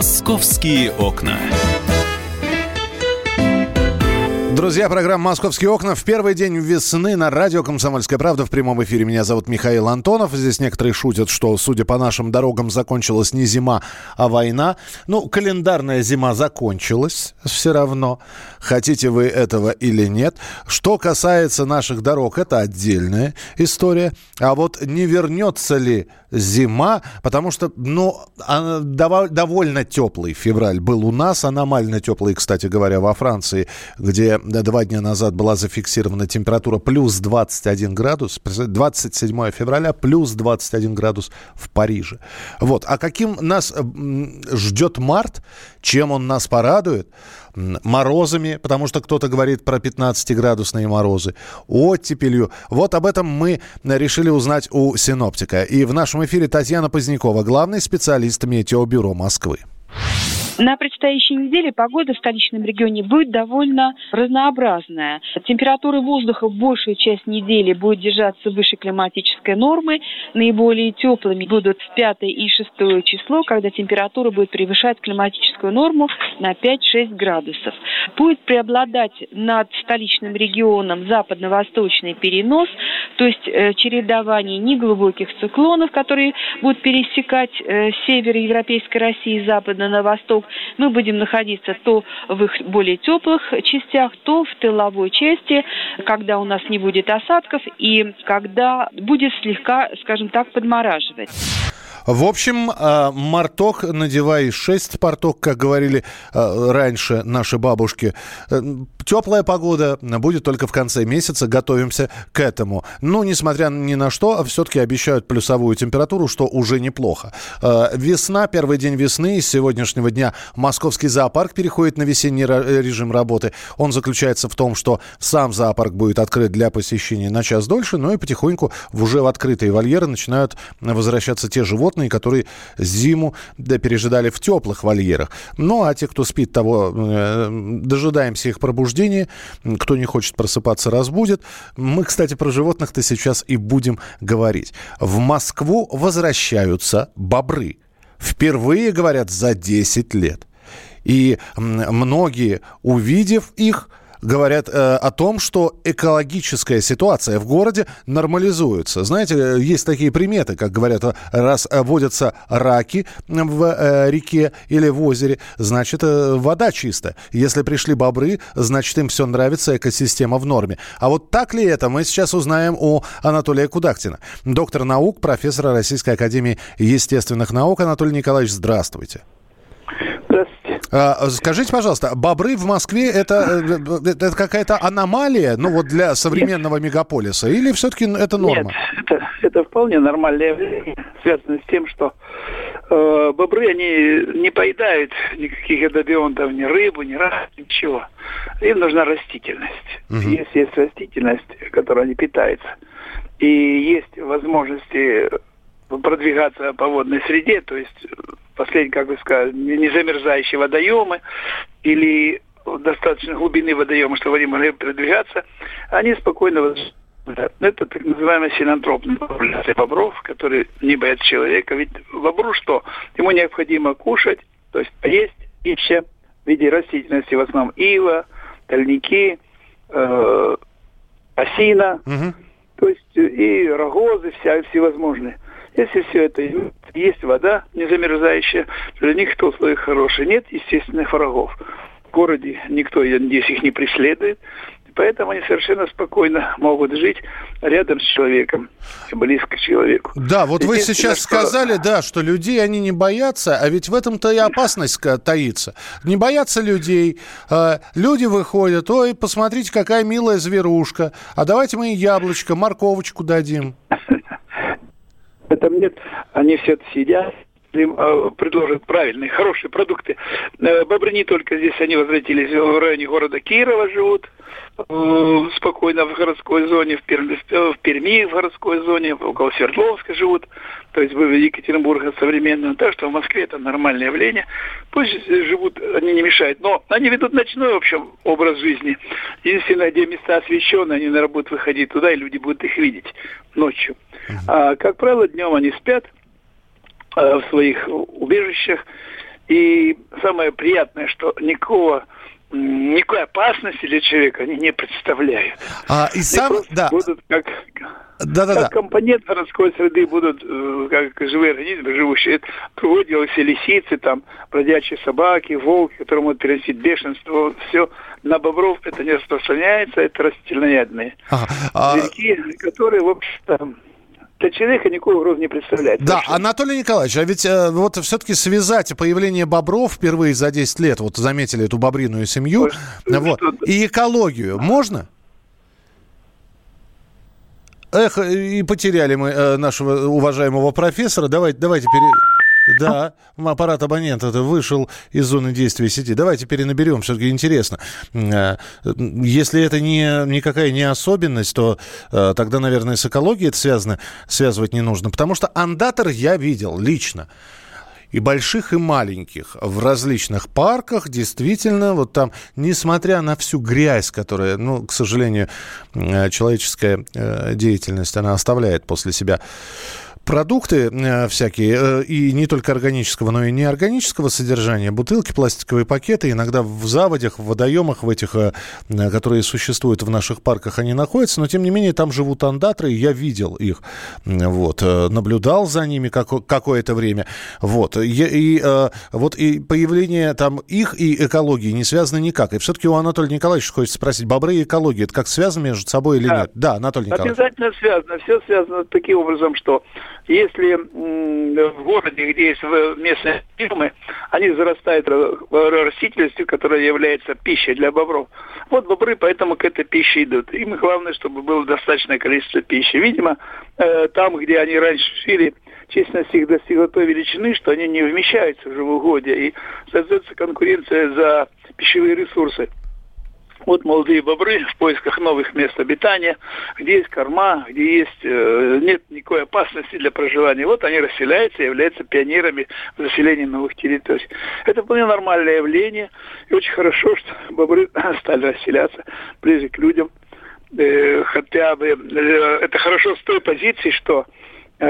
Московские окна. Друзья, программа «Московские окна» в первый день весны на радио «Комсомольская правда» в прямом эфире. Меня зовут Михаил Антонов. Здесь некоторые шутят, что, судя по нашим дорогам, закончилась не зима, а война. Ну, календарная зима закончилась все равно. Хотите вы этого или нет. Что касается наших дорог, это отдельная история. А вот не вернется ли зима, потому что, ну, довольно теплый февраль был у нас, аномально теплый, кстати говоря, во Франции, где два дня назад была зафиксирована температура плюс 21 градус, 27 февраля плюс 21 градус в Париже. Вот. А каким нас ждет март, чем он нас порадует? морозами, потому что кто-то говорит про 15-градусные морозы, оттепелью. Вот об этом мы решили узнать у синоптика. И в нашем эфире Татьяна Позднякова, главный специалист Метеобюро Москвы. На предстоящей неделе погода в столичном регионе будет довольно разнообразная. Температура воздуха в большую часть недели будет держаться выше климатической нормы. Наиболее теплыми будут 5 и 6 число, когда температура будет превышать климатическую норму на 5-6 градусов. Будет преобладать над столичным регионом западно-восточный перенос, то есть э, чередование неглубоких циклонов, которые будут пересекать э, север Европейской России западно на восток, мы будем находиться то в их более теплых частях, то в тыловой части, когда у нас не будет осадков и когда будет слегка, скажем так, подмораживать. В общем, э, марток надевай шесть порток, как говорили э, раньше наши бабушки. Э, теплая погода будет только в конце месяца. Готовимся к этому. Ну, несмотря ни на что, все-таки обещают плюсовую температуру, что уже неплохо. Весна, первый день весны. С сегодняшнего дня московский зоопарк переходит на весенний режим работы. Он заключается в том, что сам зоопарк будет открыт для посещения на час дольше, но и потихоньку уже в открытые вольеры начинают возвращаться те животные, животные, которые зиму да, пережидали в теплых вольерах. Ну, а те, кто спит, того э, дожидаемся их пробуждения. Кто не хочет просыпаться, разбудит. Мы, кстати, про животных-то сейчас и будем говорить. В Москву возвращаются бобры. Впервые, говорят, за 10 лет. И многие, увидев их, говорят э, о том, что экологическая ситуация в городе нормализуется. Знаете, э, есть такие приметы, как говорят, раз водятся раки в э, реке или в озере, значит, э, вода чистая. Если пришли бобры, значит, им все нравится, экосистема в норме. А вот так ли это, мы сейчас узнаем у Анатолия Кудактина. Доктор наук, профессора Российской Академии естественных наук. Анатолий Николаевич, здравствуйте. А, скажите, пожалуйста, бобры в Москве это, э, это какая-то аномалия, ну вот для современного Нет. мегаполиса, или все-таки это норма? Нет, это, это вполне нормальное явление, связано с тем, что э, бобры, они не поедают никаких эдобионтов, ни рыбу, ни рак, ничего. Им нужна растительность. Угу. Если есть растительность, которой они питаются, и есть возможности продвигаться по водной среде, то есть последние, как вы сказали, не замерзающие водоемы или достаточно глубины водоема, чтобы они могли продвигаться, они спокойно это так называемая синантропная популяция бобров, которые не боятся человека. Ведь бобру что? Ему необходимо кушать, то есть есть пища в виде растительности, в основном ива, тальники, э, осина, угу. то есть и рогозы вся, всевозможные. Если все это есть вода не замерзающая, для них то условия хорошие. Нет естественных врагов. В городе никто, я надеюсь, их не преследует. Поэтому они совершенно спокойно могут жить рядом с человеком, близко к человеку. Да, вот вы сейчас что... сказали, да, что людей они не боятся, а ведь в этом-то и опасность таится. Не боятся людей. А, люди выходят, ой, посмотрите, какая милая зверушка, а давайте мы яблочко, морковочку дадим нет. Они все сидят, им э, предложат правильные, хорошие продукты. Э, бобры не только здесь, они возвратились в районе города Кирова живут, э, спокойно в городской зоне, в Перми, в Перми в городской зоне, около Свердловска живут, то есть в Екатеринбурге современного. Так что в Москве это нормальное явление. Пусть живут, они не мешают, но они ведут ночной, в общем, образ жизни. Единственное, где места освещены, они на работу выходить туда, и люди будут их видеть ночью. А, как правило, днем они спят, Э, в своих убежищах. И самое приятное, что никакого никакой опасности для человека они не представляют. А, и сам, да. Будут как, да, да, как да. компонент городской среды будут э, как живые организмы, живущие. Другое дело, все лисицы, там, бродячие собаки, волки, которые могут переносить бешенство, все. На бобров это не распространяется, это растительноядные. Ага. А... Зверьки, которые, в общем-то, для человека никакой угрозы не представляет. Да, Совершенно. Анатолий Николаевич, а ведь э, вот все-таки связать появление бобров впервые за 10 лет, вот заметили эту бобриную семью, Может, вот, и экологию, можно? Эх, и потеряли мы э, нашего уважаемого профессора. Давайте, давайте пере... Да, аппарат абонента вышел из зоны действия сети. Давайте перенаберем, все-таки интересно. Э, если это не, никакая не особенность, то э, тогда, наверное, с экологией это связано, связывать не нужно. Потому что андатор я видел лично и больших, и маленьких в различных парках. Действительно, вот там, несмотря на всю грязь, которая, ну, к сожалению, э, человеческая деятельность, она оставляет после себя продукты э, всякие, э, и не только органического, но и неорганического содержания, бутылки, пластиковые пакеты, иногда в заводях, в водоемах, в этих, э, которые существуют в наших парках, они находятся, но тем не менее там живут андатры, и я видел их, вот, наблюдал за ними как, какое-то время, вот, и, и вот и появление там их и экологии не связано никак, и все-таки у Анатолия Николаевича хочется спросить, бобры и экология, это как связано между собой или да. нет? Да, Анатолий Николаевич. Обязательно связано, все связано таким образом, что если в городе, где есть местные фирмы, они зарастают растительностью, которая является пищей для бобров. Вот бобры поэтому к этой пище идут. Им главное, чтобы было достаточное количество пищи. Видимо, э, там, где они раньше жили, численность их достигла той величины, что они не вмещаются в живоугодие. И создается конкуренция за пищевые ресурсы вот молодые бобры в поисках новых мест обитания, где есть корма, где есть э, нет никакой опасности для проживания. Вот они расселяются и являются пионерами в заселении новых территорий. Это вполне нормальное явление, и очень хорошо, что бобры стали расселяться ближе к людям. Э, хотя бы э, это хорошо с той позиции, что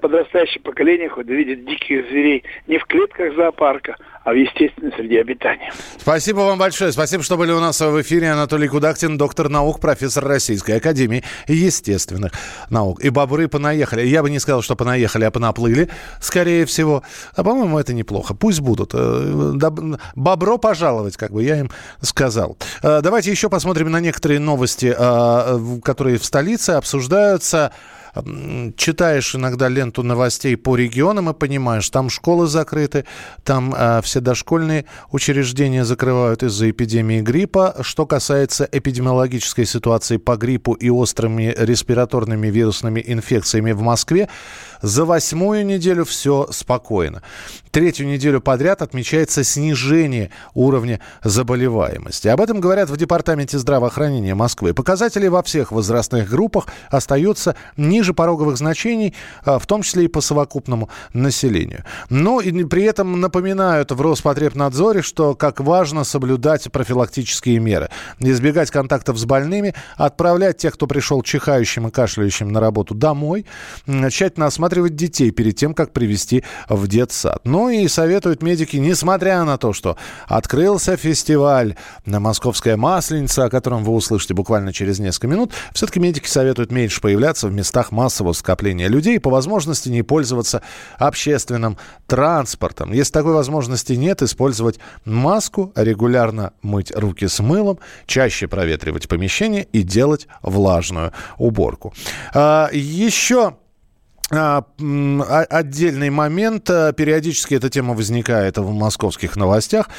подрастающее поколение хоть видит диких зверей не в клетках зоопарка, а в естественной среде обитания. Спасибо вам большое. Спасибо, что были у нас в эфире. Анатолий Кудактин, доктор наук, профессор Российской Академии естественных наук. И бобры понаехали. Я бы не сказал, что понаехали, а понаплыли, скорее всего. А, по-моему, это неплохо. Пусть будут. Э, бобро пожаловать, как бы я им сказал. Э, давайте еще посмотрим на некоторые новости, которые в столице обсуждаются читаешь иногда ленту новостей по регионам и понимаешь, там школы закрыты, там э, все дошкольные учреждения закрывают из-за эпидемии гриппа. Что касается эпидемиологической ситуации по гриппу и острыми респираторными вирусными инфекциями в Москве, за восьмую неделю все спокойно. Третью неделю подряд отмечается снижение уровня заболеваемости. Об этом говорят в Департаменте здравоохранения Москвы. Показатели во всех возрастных группах остаются ниже пороговых значений, а, в том числе и по совокупному населению. Но и при этом напоминают в Роспотребнадзоре, что как важно соблюдать профилактические меры. Избегать контактов с больными, отправлять тех, кто пришел чихающим и кашляющим на работу домой, тщательно осматривать детей перед тем, как привести в детсад. Ну и советуют медики, несмотря на то, что открылся фестиваль на Московская Масленица, о котором вы услышите буквально через несколько минут, все-таки медики советуют меньше появляться в местах массового скопления людей и по возможности не пользоваться общественным транспортом. Если такой возможности нет, использовать маску, регулярно мыть руки с мылом, чаще проветривать помещение и делать влажную уборку. А, еще отдельный момент. Э, периодически эта тема возникает в московских новостях.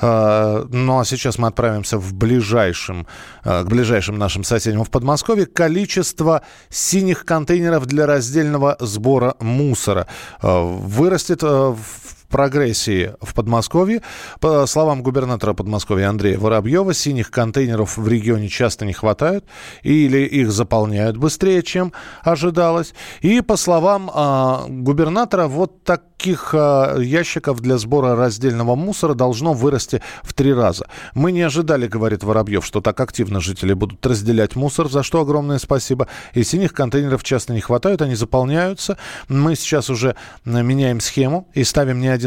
А, ну а сейчас мы отправимся в ближайшем, э, к ближайшим нашим соседям в Подмосковье. Количество синих контейнеров для раздельного сбора мусора э, вырастет в прогрессии в Подмосковье. По словам губернатора Подмосковья Андрея Воробьева, синих контейнеров в регионе часто не хватает или их заполняют быстрее, чем ожидалось. И по словам э, губернатора, вот таких э, ящиков для сбора раздельного мусора должно вырасти в три раза. Мы не ожидали, говорит Воробьев, что так активно жители будут разделять мусор, за что огромное спасибо. И синих контейнеров часто не хватает, они заполняются. Мы сейчас уже меняем схему и ставим не один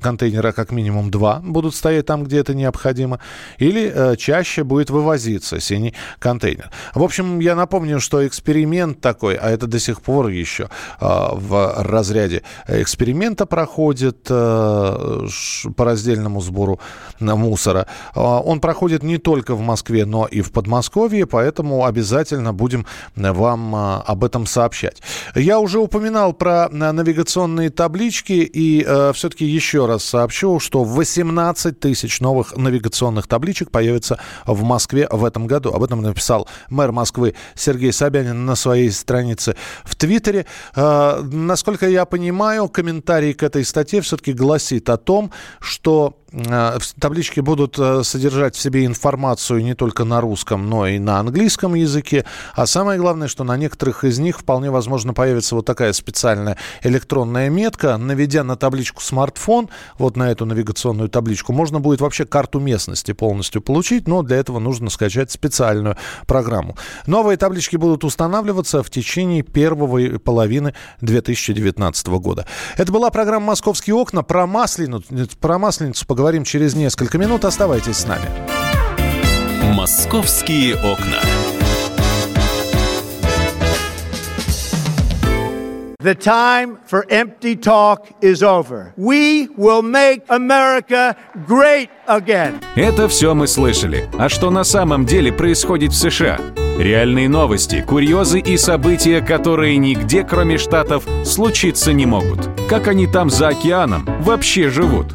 контейнер, а как минимум два будут стоять там, где это необходимо, или э, чаще будет вывозиться синий контейнер. В общем, я напомню, что эксперимент такой, а это до сих пор еще э, в разряде эксперимента проходит э, по раздельному сбору мусора. Э, он проходит не только в Москве, но и в Подмосковье, поэтому обязательно будем вам э, об этом сообщать. Я уже упоминал про э, навигационные таблички и э, все-таки еще раз сообщу, что 18 тысяч новых навигационных табличек появится в Москве в этом году. Об этом написал мэр Москвы Сергей Собянин на своей странице в Твиттере. Э, насколько я понимаю, комментарий к этой статье все-таки гласит о том, что таблички будут э, содержать в себе информацию не только на русском, но и на английском языке. А самое главное, что на некоторых из них вполне возможно появится вот такая специальная электронная метка. Наведя на табличку смартфон, вот на эту навигационную табличку, можно будет вообще карту местности полностью получить, но для этого нужно скачать специальную программу. Новые таблички будут устанавливаться в течение первой половины 2019 года. Это была программа «Московские окна» про масленицу, про масленицу поговорим через несколько минут. Оставайтесь с нами. «Московские окна». The time for empty talk is over. We will make America great again. Это все мы слышали. А что на самом деле происходит в США? Реальные новости, курьезы и события, которые нигде, кроме Штатов, случиться не могут. Как они там за океаном вообще живут?